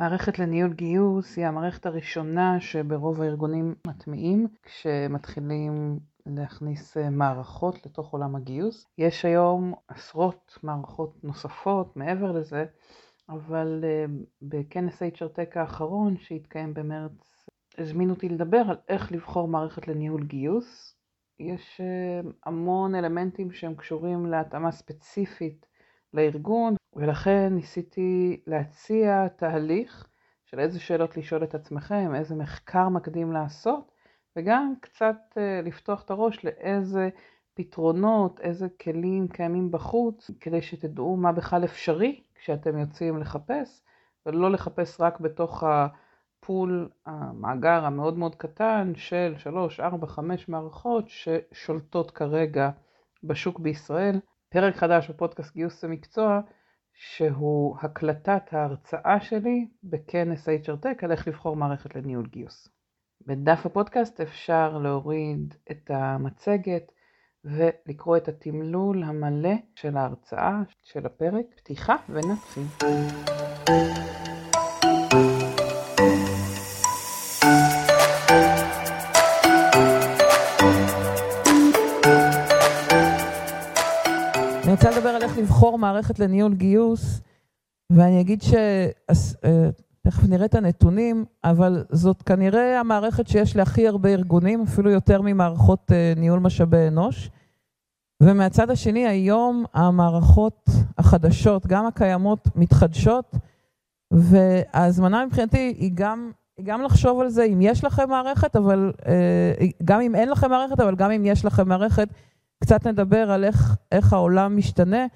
מערכת לניהול גיוס היא המערכת הראשונה שברוב הארגונים מטמיעים כשמתחילים להכניס אה, מערכות לתוך עולם הגיוס. יש היום עשרות מערכות נוספות מעבר לזה, אבל אה, בכנס HRTech האחרון שהתקיים במרץ הזמינו אותי לדבר על איך לבחור מערכת לניהול גיוס. יש אה, המון אלמנטים שהם קשורים להתאמה ספציפית לארגון, ולכן ניסיתי להציע תהליך של איזה שאלות לשאול את עצמכם, איזה מחקר מקדים לעשות, וגם קצת אה, לפתוח את הראש לאיזה פתרונות, איזה כלים קיימים בחוץ, כדי שתדעו מה בכלל אפשרי כשאתם יוצאים לחפש, ולא לחפש רק בתוך הפול, המאגר המאוד מאוד קטן של 3, 4, 5 מערכות ששולטות כרגע בשוק בישראל. פרק חדש בפודקאסט גיוס המקצוע, שהוא הקלטת ההרצאה שלי בכנס HRTech על איך לבחור מערכת לניהול גיוס. בדף הפודקאסט אפשר להוריד את המצגת ולקרוא את התמלול המלא של ההרצאה של הפרק. פתיחה ונתחיל. איך לבחור מערכת לניהול גיוס, ואני אגיד ש... אה, תכף נראה את הנתונים, אבל זאת כנראה המערכת שיש להכי הרבה ארגונים, אפילו יותר ממערכות אה, ניהול משאבי אנוש. ומהצד השני, היום המערכות החדשות, גם הקיימות, מתחדשות, וההזמנה מבחינתי היא גם, היא גם לחשוב על זה אם יש לכם מערכת, אבל אה, גם אם אין לכם מערכת, אבל גם אם יש לכם מערכת, קצת נדבר על איך, איך העולם משתנה.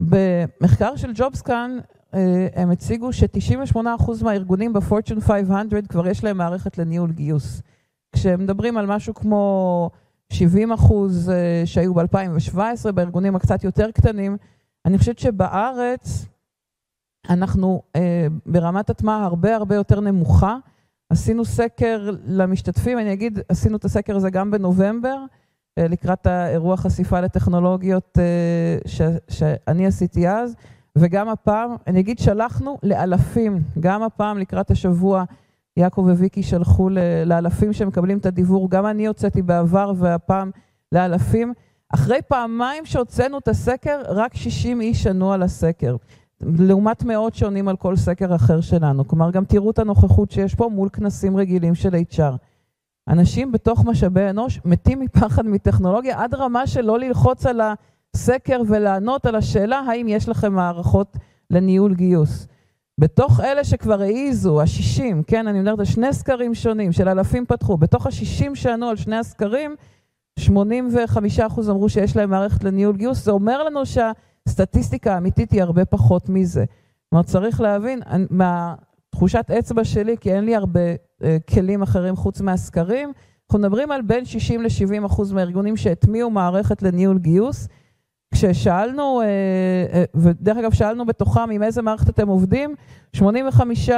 במחקר של ג'ובסקאן אה, הם הציגו ש-98% מהארגונים ב-Fortune 500 כבר יש להם מערכת לניהול גיוס. כשהם מדברים על משהו כמו 70 אחוז אה, שהיו ב-2017, בארגונים הקצת יותר קטנים, אני חושבת שבארץ אנחנו אה, ברמת הטמעה הרבה הרבה יותר נמוכה. עשינו סקר למשתתפים, אני אגיד, עשינו את הסקר הזה גם בנובמבר, לקראת האירוע חשיפה לטכנולוגיות אה, ש, שאני עשיתי אז. וגם הפעם, אני אגיד שלחנו לאלפים, גם הפעם לקראת השבוע, יעקב וויקי שלחו לאלפים שמקבלים את הדיוור, גם אני הוצאתי בעבר והפעם לאלפים. אחרי פעמיים שהוצאנו את הסקר, רק 60 איש ענו על הסקר, לעומת מאות שעונים על כל סקר אחר שלנו. כלומר, גם תראו את הנוכחות שיש פה מול כנסים רגילים של HR. אנשים בתוך משאבי אנוש מתים מפחד מטכנולוגיה עד רמה של לא ללחוץ על ה... סקר ולענות על השאלה האם יש לכם מערכות לניהול גיוס. בתוך אלה שכבר העיזו, ה-60, כן, אני מדברת על שני סקרים שונים של אלפים פתחו, בתוך ה-60 שענו על שני הסקרים, 85% אמרו שיש להם מערכת לניהול גיוס, זה אומר לנו שהסטטיסטיקה האמיתית היא הרבה פחות מזה. כלומר, צריך להבין, מהתחושת אצבע שלי, כי אין לי הרבה uh, כלים אחרים חוץ מהסקרים, אנחנו מדברים על בין 60 ל-70% מהארגונים שהטמיעו מערכת לניהול גיוס, כששאלנו, אה, אה, ודרך אגב שאלנו בתוכם עם איזה מערכת אתם עובדים, 85,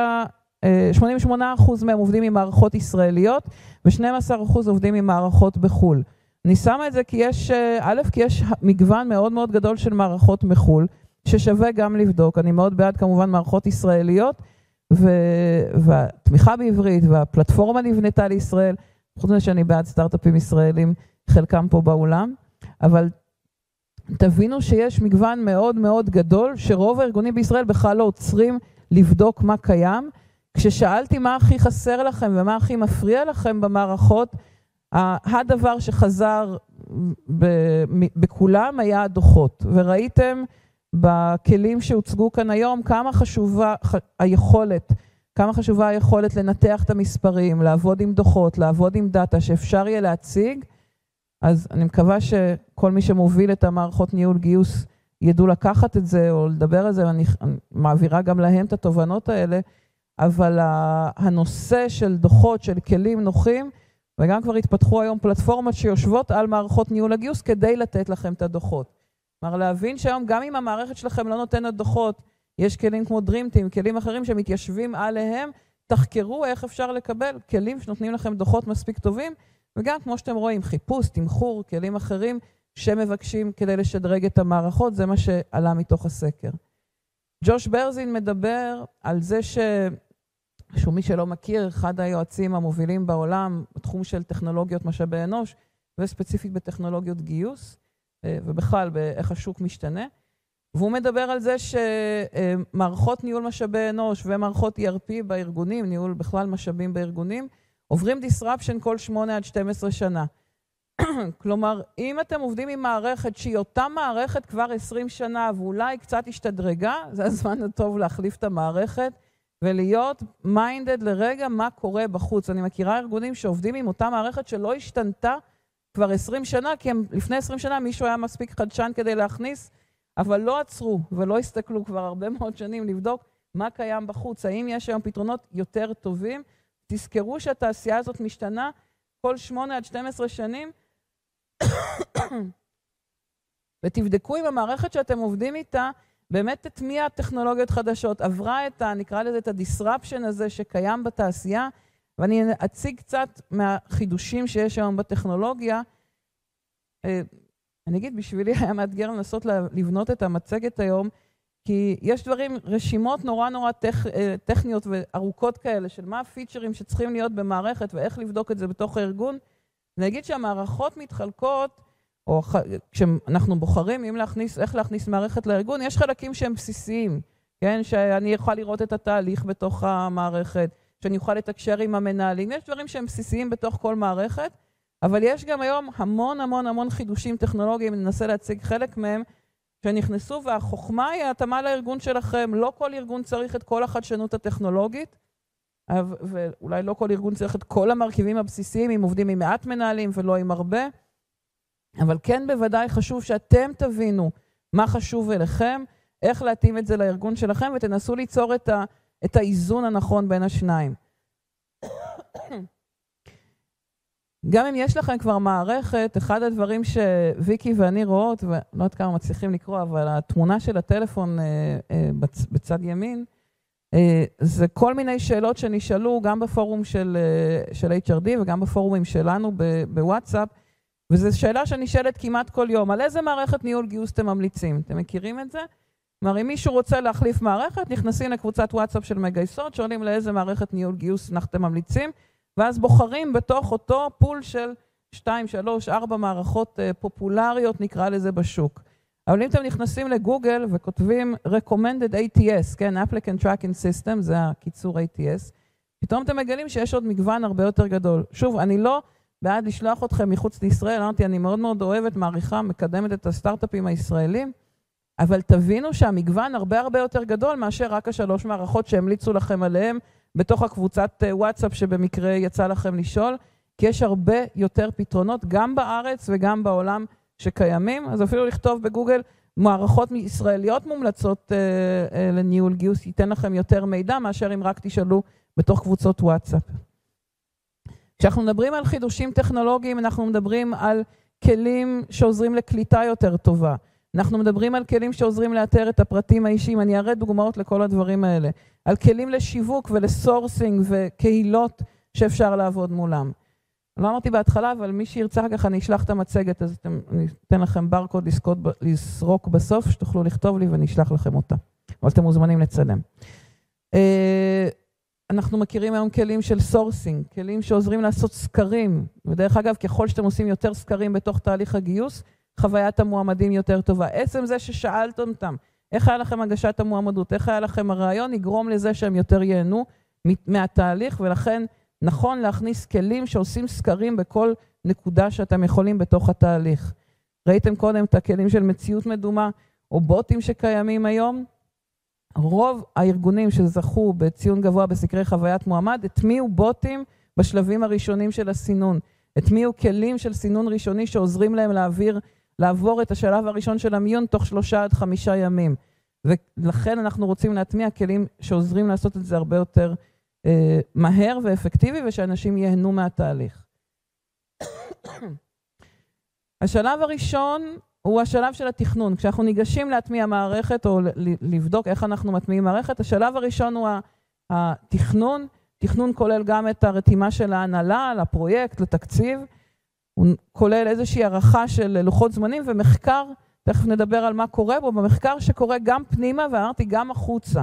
88 אה, מהם עובדים עם מערכות ישראליות ו-12 עובדים עם מערכות בחו"ל. אני שמה את זה כי יש, א', כי יש מגוון מאוד מאוד גדול של מערכות מחו"ל, ששווה גם לבדוק. אני מאוד בעד כמובן מערכות ישראליות. והתמיכה בעברית והפלטפורמה נבנתה לישראל, חוץ מזה שאני בעד סטארט-אפים ישראלים, חלקם פה באולם, אבל תבינו שיש מגוון מאוד מאוד גדול, שרוב הארגונים בישראל בכלל לא עוצרים לבדוק מה קיים. כששאלתי מה הכי חסר לכם ומה הכי מפריע לכם במערכות, הדבר שחזר בכולם היה הדוחות. וראיתם בכלים שהוצגו כאן היום כמה חשובה היכולת, כמה חשובה היכולת לנתח את המספרים, לעבוד עם דוחות, לעבוד עם דאטה שאפשר יהיה להציג. אז אני מקווה שכל מי שמוביל את המערכות ניהול גיוס ידעו לקחת את זה או לדבר על זה, ואני מעבירה גם להם את התובנות האלה, אבל הנושא של דוחות, של כלים נוחים, וגם כבר התפתחו היום פלטפורמות שיושבות על מערכות ניהול הגיוס כדי לתת לכם את הדוחות. כלומר, להבין שהיום גם אם המערכת שלכם לא נותנת דוחות, יש כלים כמו DreamTeam, כלים אחרים שמתיישבים עליהם, תחקרו איך אפשר לקבל כלים שנותנים לכם דוחות מספיק טובים, וגם, כמו שאתם רואים, חיפוש, תמחור, כלים אחרים שמבקשים כדי לשדרג את המערכות, זה מה שעלה מתוך הסקר. ג'וש ברזין מדבר על זה שהוא מי שלא מכיר, אחד היועצים המובילים בעולם בתחום של טכנולוגיות משאבי אנוש, וספציפית בטכנולוגיות גיוס, ובכלל באיך השוק משתנה. והוא מדבר על זה שמערכות ניהול משאבי אנוש ומערכות ERP בארגונים, ניהול בכלל משאבים בארגונים, עוברים disruption כל 8 עד 12 שנה. כלומר, אם אתם עובדים עם מערכת שהיא אותה מערכת כבר 20 שנה ואולי קצת השתדרגה, זה הזמן הטוב להחליף את המערכת ולהיות מיינדד לרגע מה קורה בחוץ. אני מכירה ארגונים שעובדים עם אותה מערכת שלא השתנתה כבר 20 שנה, כי הם, לפני 20 שנה מישהו היה מספיק חדשן כדי להכניס, אבל לא עצרו ולא הסתכלו כבר הרבה מאוד שנים לבדוק מה קיים בחוץ. האם יש היום פתרונות יותר טובים? תזכרו שהתעשייה הזאת משתנה כל 8 עד 12 שנים, ותבדקו אם המערכת שאתם עובדים איתה באמת תטמיע טכנולוגיות חדשות, עברה את ה... נקרא לזה את ה-disruption הזה שקיים בתעשייה, ואני אציג קצת מהחידושים שיש היום בטכנולוגיה. אה, אני אגיד, בשבילי היה מאתגר לנסות לבנות את המצגת היום, כי יש דברים, רשימות נורא נורא טכ, אה, טכניות וארוכות כאלה של מה הפיצ'רים שצריכים להיות במערכת ואיך לבדוק את זה בתוך הארגון. אני אגיד שהמערכות מתחלקות, או כשאנחנו בוחרים אם להכניס, איך להכניס מערכת לארגון, יש חלקים שהם בסיסיים, כן? שאני אוכל לראות את התהליך בתוך המערכת, שאני אוכל לתקשר עם המנהלים. יש דברים שהם בסיסיים בתוך כל מערכת, אבל יש גם היום המון המון המון חידושים טכנולוגיים, אני אנסה להציג חלק מהם, שנכנסו, והחוכמה היא התאמה לארגון שלכם. לא כל ארגון צריך את כל החדשנות הטכנולוגית, ואולי לא כל ארגון צריך את כל המרכיבים הבסיסיים, אם עובדים עם מעט מנהלים ולא עם הרבה, אבל כן בוודאי חשוב שאתם תבינו מה חשוב אליכם, איך להתאים את זה לארגון שלכם, ותנסו ליצור את, ה, את האיזון הנכון בין השניים. גם אם יש לכם כבר מערכת, אחד הדברים שוויקי ואני רואות, ולא יודעת כמה מצליחים לקרוא, אבל התמונה של הטלפון אה, אה, בצ, בצד ימין, אה, זה כל מיני שאלות שנשאלו גם בפורום של, אה, של HRD וגם בפורומים שלנו בוואטסאפ, וזו שאלה שנשאלת כמעט כל יום, על איזה מערכת ניהול גיוס אתם ממליצים? אתם מכירים את זה? כלומר, אם מישהו רוצה להחליף מערכת, נכנסים לקבוצת וואטסאפ של מגייסות, שואלים לאיזה מערכת ניהול גיוס אתם ממליצים, ואז בוחרים בתוך אותו פול של 2, 3, 4 מערכות uh, פופולריות, נקרא לזה, בשוק. אבל אם אתם נכנסים לגוגל וכותבים recommended ATS, כן, applicant tracking system, זה הקיצור ATS, פתאום אתם מגלים שיש עוד מגוון הרבה יותר גדול. שוב, אני לא בעד לשלוח אתכם מחוץ לישראל, אמרתי, אני מאוד מאוד אוהבת, מעריכה, מקדמת את הסטארט-אפים הישראלים, אבל תבינו שהמגוון הרבה הרבה יותר גדול מאשר רק השלוש מערכות שהמליצו לכם עליהן בתוך הקבוצת אה, וואטסאפ שבמקרה יצא לכם לשאול, כי יש הרבה יותר פתרונות, גם בארץ וגם בעולם שקיימים. אז אפילו לכתוב בגוגל מערכות ישראליות מומלצות אה, אה, לניהול גיוס, ייתן לכם יותר מידע מאשר אם רק תשאלו בתוך קבוצות וואטסאפ. כשאנחנו מדברים על חידושים טכנולוגיים, אנחנו מדברים על כלים שעוזרים לקליטה יותר טובה. אנחנו מדברים על כלים שעוזרים לאתר את הפרטים האישיים, אני אראה דוגמאות לכל הדברים האלה. על כלים לשיווק ול sourcing וקהילות שאפשר לעבוד מולם. לא אמרתי בהתחלה, אבל מי שירצה אחר כך אני אשלח את המצגת, אז אתם, אני אתן לכם ברקוד לסרוק בסוף, שתוכלו לכתוב לי ואני אשלח לכם אותה. אבל אתם מוזמנים לצלם. אה, אנחנו מכירים היום כלים של sourcing, כלים שעוזרים לעשות סקרים, ודרך אגב, ככל שאתם עושים יותר סקרים בתוך תהליך הגיוס, חוויית המועמדים יותר טובה. עצם זה ששאלתם אותם, איך היה לכם הגשת המועמדות, איך היה לכם הריאיון, יגרום לזה שהם יותר ייהנו מהתהליך, ולכן נכון להכניס כלים שעושים סקרים בכל נקודה שאתם יכולים בתוך התהליך. ראיתם קודם את הכלים של מציאות מדומה, או בוטים שקיימים היום? רוב הארגונים שזכו בציון גבוה בסקרי חוויית מועמד הטמיעו בוטים בשלבים הראשונים של הסינון. הטמיעו כלים של סינון ראשוני שעוזרים להם להעביר, לעבור את השלב הראשון של המיון תוך שלושה עד חמישה ימים. ולכן אנחנו רוצים להטמיע כלים שעוזרים לעשות את זה הרבה יותר אה, מהר ואפקטיבי ושאנשים ייהנו מהתהליך. השלב הראשון הוא השלב של התכנון. כשאנחנו ניגשים להטמיע מערכת או לבדוק איך אנחנו מטמיעים מערכת, השלב הראשון הוא התכנון. תכנון כולל גם את הרתימה של ההנהלה לפרויקט, לתקציב. הוא כולל איזושהי הערכה של לוחות זמנים ומחקר, תכף נדבר על מה קורה בו, במחקר שקורה גם פנימה ואמרתי גם החוצה.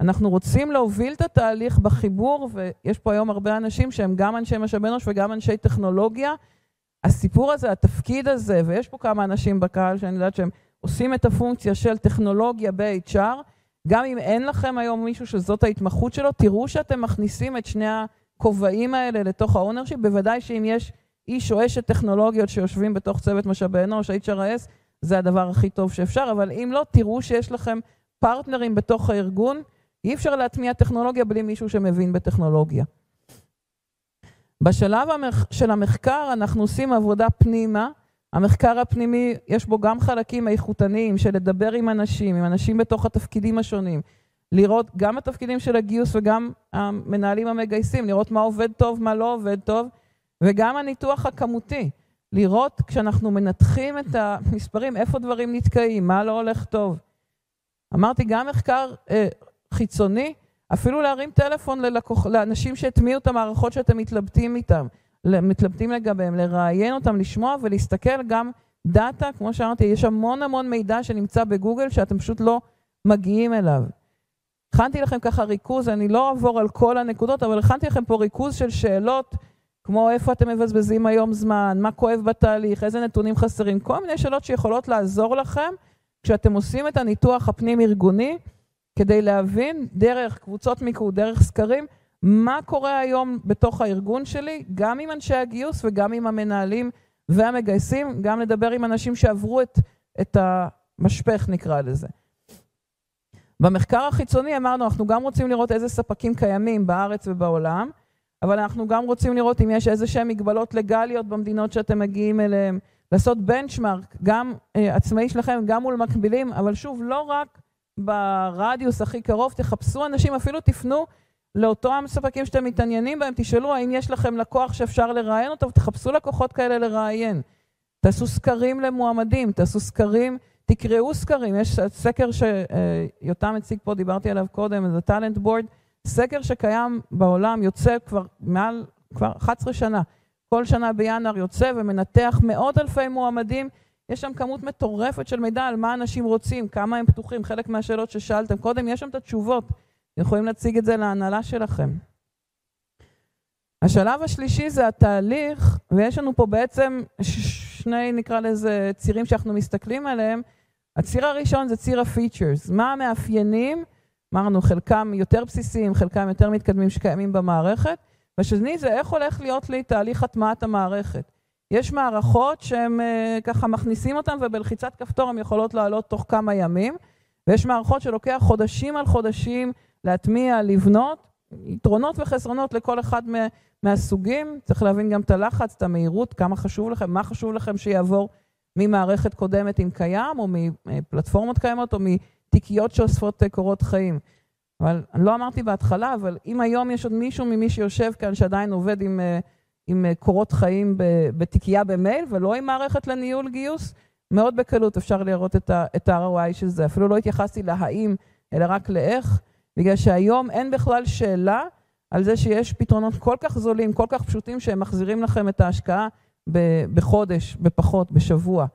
אנחנו רוצים להוביל את התהליך בחיבור, ויש פה היום הרבה אנשים שהם גם אנשי משאבי אנוש וגם אנשי טכנולוגיה. הסיפור הזה, התפקיד הזה, ויש פה כמה אנשים בקהל שאני יודעת שהם עושים את הפונקציה של טכנולוגיה ב-HR, גם אם אין לכם היום מישהו שזאת ההתמחות שלו, תראו שאתם מכניסים את שני הכובעים האלה לתוך ה ownership, בוודאי שאם יש איש או אשת טכנולוגיות שיושבים בתוך צוות משאבי אנוש, HRIS, זה הדבר הכי טוב שאפשר, אבל אם לא, תראו שיש לכם פרטנרים בתוך הארגון, אי אפשר להטמיע טכנולוגיה בלי מישהו שמבין בטכנולוגיה. בשלב של המחקר אנחנו עושים עבודה פנימה. המחקר הפנימי, יש בו גם חלקים איכותניים של לדבר עם אנשים, עם אנשים בתוך התפקידים השונים, לראות גם התפקידים של הגיוס וגם המנהלים המגייסים, לראות מה עובד טוב, מה לא עובד טוב, וגם הניתוח הכמותי, לראות כשאנחנו מנתחים את המספרים, איפה דברים נתקעים, מה לא הולך טוב. אמרתי, גם מחקר אה, חיצוני, אפילו להרים טלפון ללקוח, לאנשים שהטמיעו את המערכות שאתם מתלבטים איתם, מתלבטים לגביהם, לראיין אותם, לשמוע ולהסתכל גם דאטה, כמו שאמרתי, יש המון המון מידע שנמצא בגוגל שאתם פשוט לא מגיעים אליו. הכנתי לכם ככה ריכוז, אני לא אעבור על כל הנקודות, אבל הכנתי לכם פה ריכוז של שאלות, כמו איפה אתם מבזבזים היום זמן, מה כואב בתהליך, איזה נתונים חסרים, כל מיני שאלות שיכולות לעזור לכם כשאתם עושים את הניתוח הפנים-ארגוני, כדי להבין דרך קבוצות מיקוד, דרך סקרים, מה קורה היום בתוך הארגון שלי, גם עם אנשי הגיוס וגם עם המנהלים והמגייסים, גם לדבר עם אנשים שעברו את, את המשפך נקרא לזה. במחקר החיצוני אמרנו, אנחנו גם רוצים לראות איזה ספקים קיימים בארץ ובעולם, אבל אנחנו גם רוצים לראות אם יש איזה שהן מגבלות לגליות במדינות שאתם מגיעים אליהן, לעשות בנצ'מארק, גם אה, עצמאי שלכם, גם מול מקבילים, אבל שוב, לא רק ברדיוס הכי קרוב, תחפשו אנשים, אפילו תפנו לאותם ספקים שאתם מתעניינים בהם, תשאלו האם יש לכם לקוח שאפשר לראיין אותו, ותחפשו לקוחות כאלה לראיין. תעשו סקרים למועמדים, תעשו סקרים, תקראו סקרים. יש סקר שיותם הציג פה, דיברתי עליו קודם, זה טאלנט בורד, סקר שקיים בעולם, יוצא כבר מעל, כבר 11 שנה. כל שנה בינואר יוצא ומנתח מאות אלפי מועמדים. יש שם כמות מטורפת של מידע על מה אנשים רוצים, כמה הם פתוחים, חלק מהשאלות ששאלתם קודם, יש שם את התשובות. אתם יכולים להציג את זה להנהלה שלכם. השלב השלישי זה התהליך, ויש לנו פה בעצם שני, נקרא לזה, צירים שאנחנו מסתכלים עליהם. הציר הראשון זה ציר הפיצ'רס. מה המאפיינים? אמרנו, חלקם יותר בסיסיים, חלקם יותר מתקדמים שקיימים במערכת. והשני זה איך הולך להיות לי תהליך הטמעת המערכת. יש מערכות שהם uh, ככה מכניסים אותן ובלחיצת כפתור הן יכולות לעלות תוך כמה ימים, ויש מערכות שלוקח חודשים על חודשים להטמיע, לבנות, יתרונות וחסרונות לכל אחד מהסוגים. צריך להבין גם את הלחץ, את המהירות, כמה חשוב לכם, מה חשוב לכם שיעבור ממערכת קודמת אם קיים, או מפלטפורמות קיימות, או מתיקיות שאוספות אה, קורות חיים. אבל אני לא אמרתי בהתחלה, אבל אם היום יש עוד מישהו ממי שיושב כאן שעדיין עובד עם, אה, עם אה, קורות חיים בתיקייה במייל ולא עם מערכת לניהול גיוס, מאוד בקלות אפשר לראות את ה-ROI של זה. אפילו לא התייחסתי להאם, אלא רק לאיך. בגלל שהיום אין בכלל שאלה על זה שיש פתרונות כל כך זולים, כל כך פשוטים, שהם מחזירים לכם את ההשקעה בחודש, בפחות, בשבוע.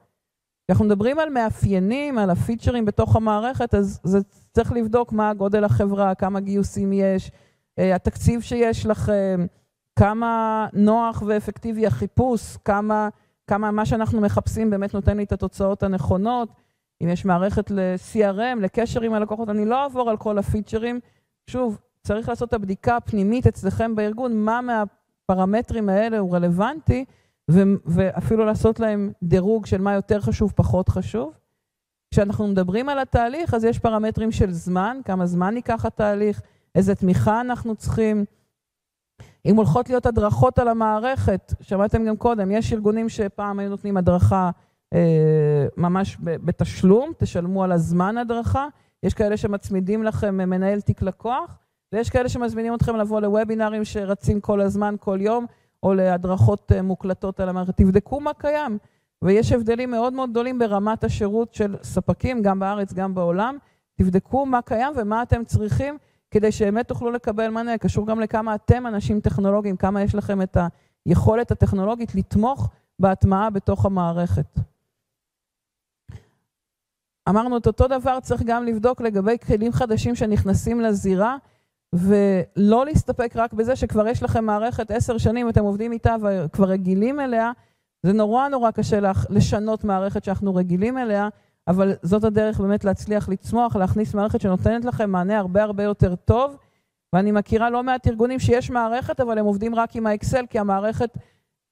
כשאנחנו מדברים על מאפיינים, על הפיצ'רים בתוך המערכת, אז זה צריך לבדוק מה גודל החברה, כמה גיוסים יש, אה, התקציב שיש לכם, כמה נוח ואפקטיבי החיפוש, כמה, כמה מה שאנחנו מחפשים באמת נותן לי את התוצאות הנכונות. אם יש מערכת ל-CRM, לקשר עם הלקוחות, אני לא אעבור על כל הפיצ'רים. שוב, צריך לעשות את הבדיקה הפנימית אצלכם בארגון, מה מהפרמטרים האלה הוא רלוונטי, ו- ואפילו לעשות להם דירוג של מה יותר חשוב, פחות חשוב. כשאנחנו מדברים על התהליך, אז יש פרמטרים של זמן, כמה זמן ייקח התהליך, איזה תמיכה אנחנו צריכים. אם הולכות להיות הדרכות על המערכת, שמעתם גם קודם, יש ארגונים שפעם היו נותנים הדרכה אה, ממש בתשלום, תשלמו על הזמן הדרכה. יש כאלה שמצמידים לכם מנהל תיק לקוח, ויש כאלה שמזמינים אתכם לבוא לוובינרים שרצים כל הזמן, כל יום, או להדרכות אה, מוקלטות על המערכת. תבדקו מה קיים. ויש הבדלים מאוד מאוד גדולים ברמת השירות של ספקים, גם בארץ, גם בעולם. תבדקו מה קיים ומה אתם צריכים כדי שבאמת תוכלו לקבל מענה. קשור גם לכמה אתם אנשים טכנולוגיים, כמה יש לכם את היכולת הטכנולוגית לתמוך בהטמעה בתוך המערכת. אמרנו את אותו דבר צריך גם לבדוק לגבי כלים חדשים שנכנסים לזירה, ולא להסתפק רק בזה שכבר יש לכם מערכת עשר שנים, אתם עובדים איתה וכבר רגילים אליה, זה נורא נורא קשה לשנות מערכת שאנחנו רגילים אליה, אבל זאת הדרך באמת להצליח לצמוח, להכניס מערכת שנותנת לכם מענה הרבה הרבה יותר טוב. ואני מכירה לא מעט ארגונים שיש מערכת, אבל הם עובדים רק עם האקסל, כי המערכת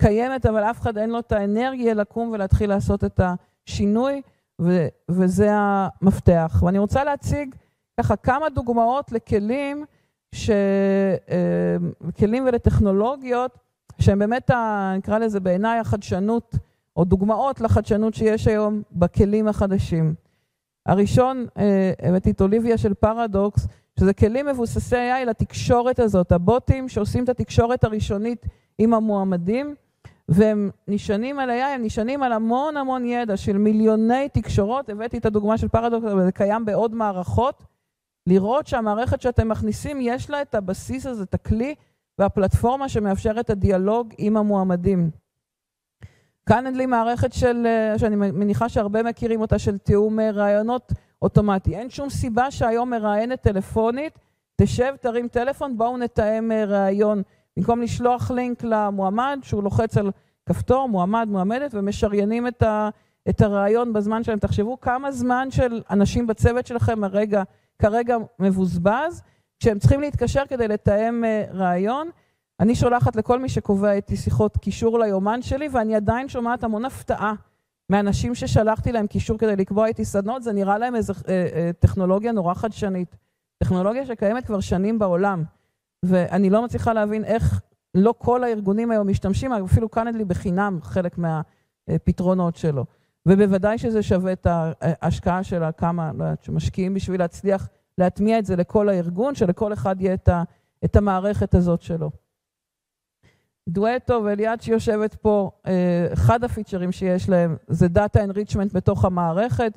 קיימת, אבל אף אחד אין לו את האנרגיה לקום ולהתחיל לעשות את השינוי, ו- וזה המפתח. ואני רוצה להציג ככה כמה דוגמאות לכלים, ש... אה, כלים ולטכנולוגיות, שהם באמת. נקרא לזה בעיניי החדשנות, או דוגמאות לחדשנות שיש היום בכלים החדשים. הראשון, אה, הבאתי את אוליביה של פרדוקס, שזה כלים מבוססי AI לתקשורת הזאת, הבוטים שעושים את התקשורת הראשונית עם המועמדים, והם נשענים על AI, הם נשענים על המון המון ידע של מיליוני תקשורות, הבאתי את הדוגמה של פרדוקס, אבל זה קיים בעוד מערכות, לראות שהמערכת שאתם מכניסים, יש לה את הבסיס הזה, את הכלי והפלטפורמה שמאפשרת את הדיאלוג עם המועמדים. כאן אין לי מערכת של, אה, שאני מניחה שהרבה מכירים אותה, של תיאום אה, רעיונות אוטומטי. אין שום סיבה שהיום מראיינת טלפונית, תשב, תרים טלפון, בואו נתאם אה, ראיון. במקום לשלוח לינק למועמד, שהוא לוחץ על כפתור, מועמד, מועמדת, ומשריינים את, ה, את הרעיון בזמן שלהם. תחשבו כמה זמן של אנשים בצוות שלכם הרגע, כרגע מבוזבז, כשהם צריכים להתקשר כדי לתאם ראיון. אני שולחת לכל מי שקובע איתי שיחות קישור ליומן שלי, ואני עדיין שומעת המון הפתעה מאנשים ששלחתי להם קישור כדי לקבוע איתי סדנות, זה נראה להם איזו אה, אה, טכנולוגיה נורא חדשנית. טכנולוגיה שקיימת כבר שנים בעולם, ואני לא מצליחה להבין איך לא כל הארגונים היום משתמשים, אפילו קנדלי בחינם חלק מהפתרונות שלו. ובוודאי שזה שווה את ההשקעה של כמה, לא יודעת, שמשקיעים בשביל להצליח להטמיע את זה לכל הארגון, שלכל אחד יהיה את, ה, את המערכת הזאת שלו. דואטו וליאת שיושבת פה, אה, אחד הפיצ'רים שיש להם זה Data Enrichment בתוך המערכת,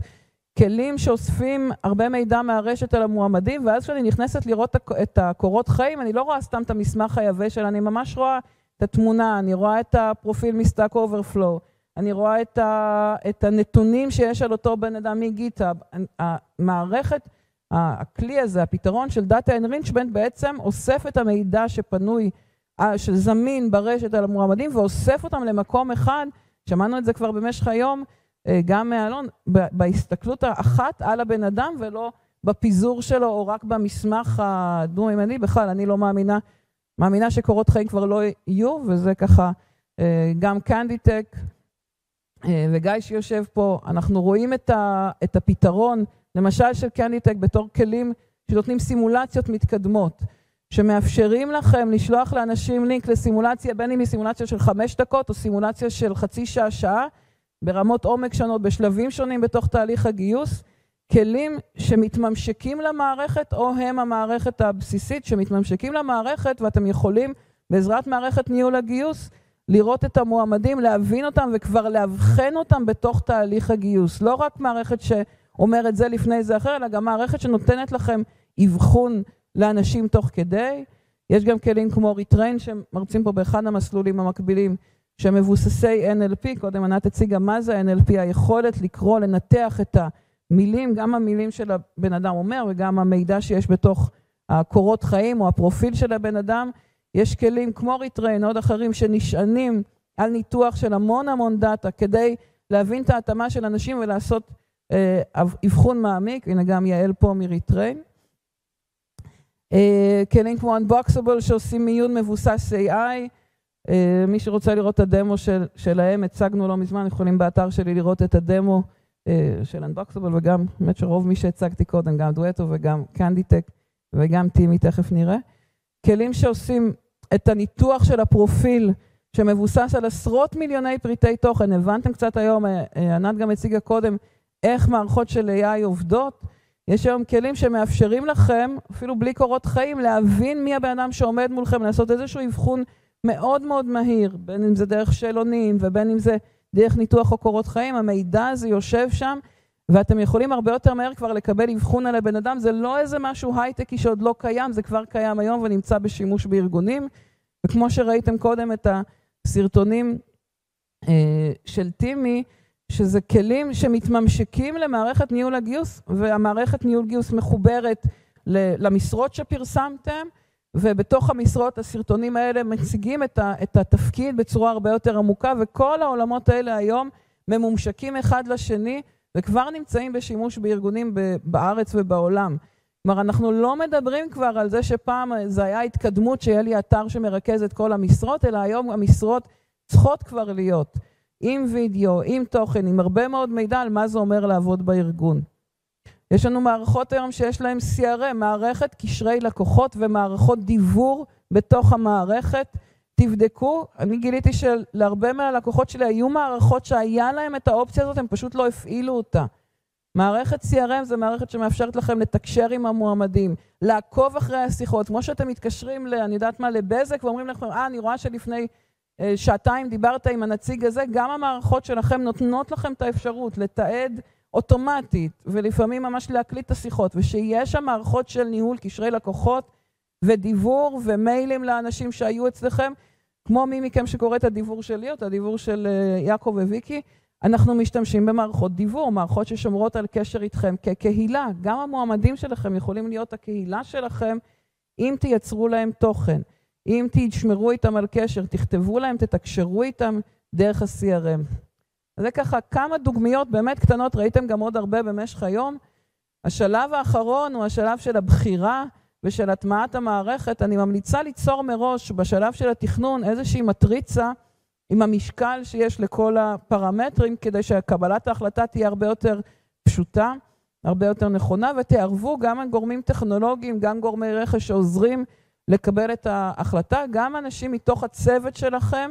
כלים שאוספים הרבה מידע מהרשת על המועמדים, ואז כשאני נכנסת לראות את הקורות חיים, אני לא רואה סתם את המסמך היבש, אלא אני ממש רואה את התמונה, אני רואה את הפרופיל מ Stack Overflow, אני רואה את, ה, את הנתונים שיש על אותו בן אדם מ GitHub. המערכת, הכלי הזה, הפתרון של Data Enrichment בעצם אוסף את המידע שפנוי שזמין ברשת על המועמדים ואוסף אותם למקום אחד, שמענו את זה כבר במשך היום, אה, גם מאלון, בהסתכלות האחת על הבן אדם ולא בפיזור שלו או רק במסמך הדו-מימדי, בכלל אני לא מאמינה, מאמינה שקורות חיים כבר לא יהיו, וזה ככה אה, גם קנדיטק אה, וגיא שיושב פה, אנחנו רואים את, ה, את הפתרון, למשל של קנדיטק בתור כלים שנותנים סימולציות מתקדמות. שמאפשרים לכם לשלוח לאנשים לינק לסימולציה, בין אם היא סימולציה של חמש דקות או סימולציה של חצי שעה, שעה, ברמות עומק שונות, בשלבים שונים בתוך תהליך הגיוס, כלים שמתממשקים למערכת או הם המערכת הבסיסית שמתממשקים למערכת ואתם יכולים בעזרת מערכת ניהול הגיוס לראות את המועמדים, להבין אותם וכבר לאבחן אותם בתוך תהליך הגיוס. לא רק מערכת שאומרת זה לפני זה אחר, אלא גם מערכת שנותנת לכם אבחון לאנשים תוך כדי. יש גם כלים כמו ריטריין שמרצים פה באחד המסלולים המקבילים שמבוססי NLP, קודם ענת הציגה מה זה NLP, היכולת לקרוא, לנתח את המילים, גם המילים של הבן אדם אומר וגם המידע שיש בתוך הקורות חיים או הפרופיל של הבן אדם. יש כלים כמו Retrain, עוד אחרים שנשענים על ניתוח של המון המון דאטה כדי להבין את ההתאמה של אנשים ולעשות אה, אבחון מעמיק, הנה גם יעל פה מ Retrain. אה, כלים כמו Unboxable שעושים מיון מבוסס AI. אה, מי שרוצה לראות את הדמו של, שלהם, הצגנו לא מזמן, יכולים באתר שלי לראות את הדמו אה, של Unboxable וגם, באמת שרוב מי שהצגתי קודם, גם דואטו וגם Canditech וגם טימי, תכף נראה. כלים שעושים את הניתוח של הפרופיל שמבוסס על עשרות מיליוני פריטי תוכן. הבנתם קצת היום, ענת גם הציגה קודם, איך מערכות של AI עובדות. יש היום כלים שמאפשרים לכם, אפילו בלי קורות חיים, להבין מי הבן אדם שעומד מולכם, לעשות איזשהו אבחון מאוד מאוד מהיר, בין אם זה דרך שאלונים ובין אם זה דרך ניתוח או קורות חיים, המידע הזה יושב שם, ואתם יכולים הרבה יותר מהר כבר לקבל אבחון על הבן אדם, זה לא איזה משהו הייטקי שעוד לא קיים, זה כבר קיים היום ונמצא בשימוש בארגונים, וכמו שראיתם קודם את הסרטונים אה, של טימי, שזה כלים שמתממשקים למערכת ניהול הגיוס, והמערכת ניהול גיוס מחוברת למשרות שפרסמתם, ובתוך המשרות הסרטונים האלה מציגים את התפקיד בצורה הרבה יותר עמוקה, וכל העולמות האלה היום ממומשקים אחד לשני, וכבר נמצאים בשימוש בארגונים בארץ ובעולם. כלומר, אנחנו לא מדברים כבר על זה שפעם זה היה התקדמות שיהיה לי אתר שמרכז את כל המשרות, אלא היום המשרות צריכות כבר להיות עם וידאו, עם תוכן, עם הרבה מאוד מידע על מה זה אומר לעבוד בארגון. יש לנו מערכות היום שיש להן CRM, מערכת קשרי לקוחות ומערכות דיבור בתוך המערכת. תבדקו, אני גיליתי שלהרבה מהלקוחות שלי היו מערכות שהיה להם את האופציה הזאת, הם פשוט לא הפעילו אותה. מערכת CRM זה מערכת שמאפשרת לכם לתקשר עם המועמדים, לעקוב אחרי השיחות, כמו שאתם מתקשרים, ל, אני יודעת מה, לבזק, ואומרים לכם, אה, אני רואה שלפני אה, שעתיים דיברת עם הנציג הזה, גם המערכות שלכם נותנות לכם את האפשרות לתעד אוטומטית, ולפעמים ממש להקליט את השיחות, ושיש שם מערכות של ניהול קשרי לקוחות ודיבור ומיילים לאנשים שהיו אצלכם, כמו מי מכם שקורא את הדיבור שלי או את הדיבור של אה, יעקב וויקי, אנחנו משתמשים במערכות דיבור, מערכות ששומרות על קשר איתכם כקהילה. גם המועמדים שלכם יכולים להיות הקהילה שלכם אם תייצרו להם תוכן, אם תשמרו איתם על קשר, תכתבו להם, תתקשרו איתם דרך ה-CRM. זה ככה כמה דוגמיות באמת קטנות, ראיתם גם עוד הרבה במשך היום. השלב האחרון הוא השלב של הבחירה ושל הטמעת המערכת. אני ממליצה ליצור מראש בשלב של התכנון איזושהי מטריצה עם המשקל שיש לכל הפרמטרים, כדי שקבלת ההחלטה תהיה הרבה יותר פשוטה, הרבה יותר נכונה, ותערבו גם גורמים טכנולוגיים, גם גורמי רכש שעוזרים לקבל את ההחלטה, גם אנשים מתוך הצוות שלכם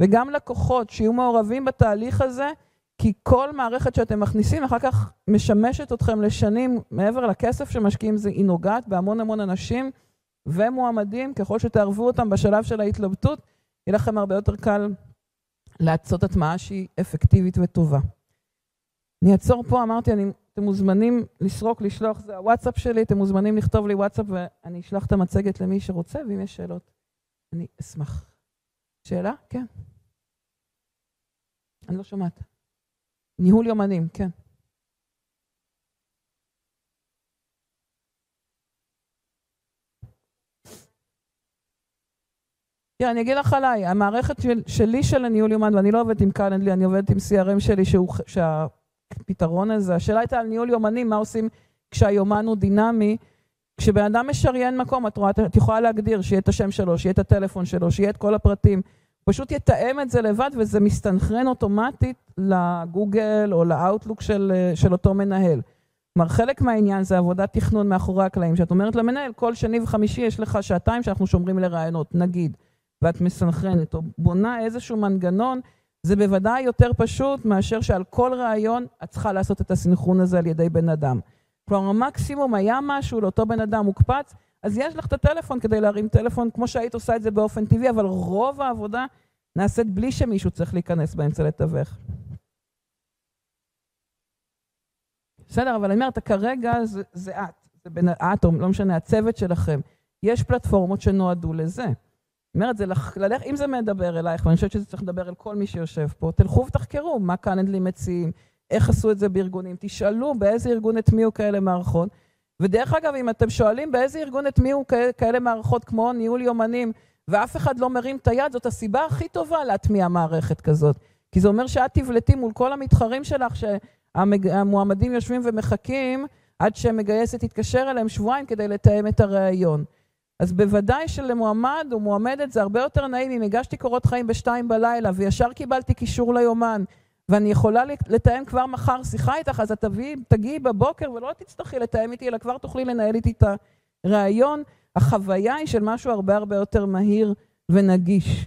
וגם לקוחות שיהיו מעורבים בתהליך הזה, כי כל מערכת שאתם מכניסים אחר כך משמשת אתכם לשנים מעבר לכסף שמשקיעים, היא נוגעת בהמון המון אנשים ומועמדים, ככל שתערבו אותם בשלב של ההתלבטות, יהיה לכם הרבה יותר קל לעשות הטמעה שהיא אפקטיבית וטובה. אני אעצור פה, אמרתי, אני, אתם מוזמנים לסרוק, לשלוח, זה הוואטסאפ שלי, אתם מוזמנים לכתוב לי וואטסאפ ואני אשלח את המצגת למי שרוצה, ואם יש שאלות, אני אשמח. שאלה? כן. אני לא שומעת. ניהול יומנים, כן. תראה, אני אגיד לך עליי, המערכת של, שלי של הניהול יומן, ואני לא עובדת עם קלנדלי, אני עובדת עם CRM שלי, שהוא, שהפתרון הזה, השאלה הייתה על ניהול יומנים, מה עושים כשהיומן הוא דינמי. כשבן אדם משריין מקום, את רואה, את יכולה להגדיר שיהיה את השם שלו, שיהיה את הטלפון שלו, שיהיה את כל הפרטים. פשוט יתאם את זה לבד וזה מסתנכרן אוטומטית לגוגל או לאאוטלוק של, של אותו מנהל. כלומר, חלק מהעניין זה עבודת תכנון מאחורי הקלעים, שאת אומרת למנהל, כל שני וחמישי יש לך שעתיים שאנחנו שומרים לרעיונות, נגיד. ואת מסנכרנת או בונה איזשהו מנגנון, זה בוודאי יותר פשוט מאשר שעל כל רעיון את צריכה לעשות את הסנכרון הזה על ידי בן אדם. כלומר, המקסימום היה משהו לאותו בן אדם מוקפץ, אז יש לך את הטלפון כדי להרים טלפון, כמו שהיית עושה את זה באופן טבעי, אבל רוב העבודה נעשית בלי שמישהו צריך להיכנס באמצע לתווך. בסדר, אבל אני אומרת, כרגע זה, זה את, זה בין או לא משנה, הצוות שלכם. יש פלטפורמות שנועדו לזה. אומרת, זה ללכת, אם זה מדבר אלייך, ואני חושבת שזה צריך לדבר אל כל מי שיושב פה, תלכו ותחקרו מה קנדלי מציעים, איך עשו את זה בארגונים, תשאלו באיזה ארגון הטמיעו כאלה מערכות. ודרך אגב, אם אתם שואלים באיזה ארגון הטמיעו כאלה מערכות כמו ניהול יומנים, ואף אחד לא מרים את היד, זאת הסיבה הכי טובה להטמיע מערכת כזאת. כי זה אומר שאת תבלטי מול כל המתחרים שלך, שהמועמדים יושבים ומחכים עד שמגייסת תתקשר אליהם שבועיים כדי לתאם את הראיון. אז בוודאי שלמועמד או מועמדת זה הרבה יותר נעים אם הגשתי קורות חיים בשתיים בלילה וישר קיבלתי קישור ליומן ואני יכולה לתאם כבר מחר שיחה איתך, אז את תגיעי בבוקר ולא תצטרכי לתאם איתי, אלא כבר תוכלי לנהל איתי את הראיון. החוויה היא של משהו הרבה הרבה יותר מהיר ונגיש,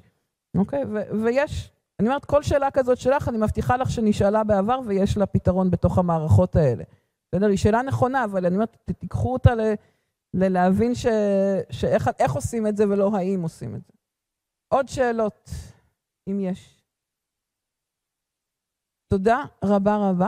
אוקיי? ויש, אני אומרת, כל שאלה כזאת שלך, אני מבטיחה לך שנשאלה בעבר ויש לה פתרון בתוך המערכות האלה. בסדר? היא שאלה נכונה, אבל אני אומרת, תיקחו אותה. ללהבין. שאיך עושים את זה ולא האם עושים את זה. עוד שאלות, אם יש. תודה רבה רבה.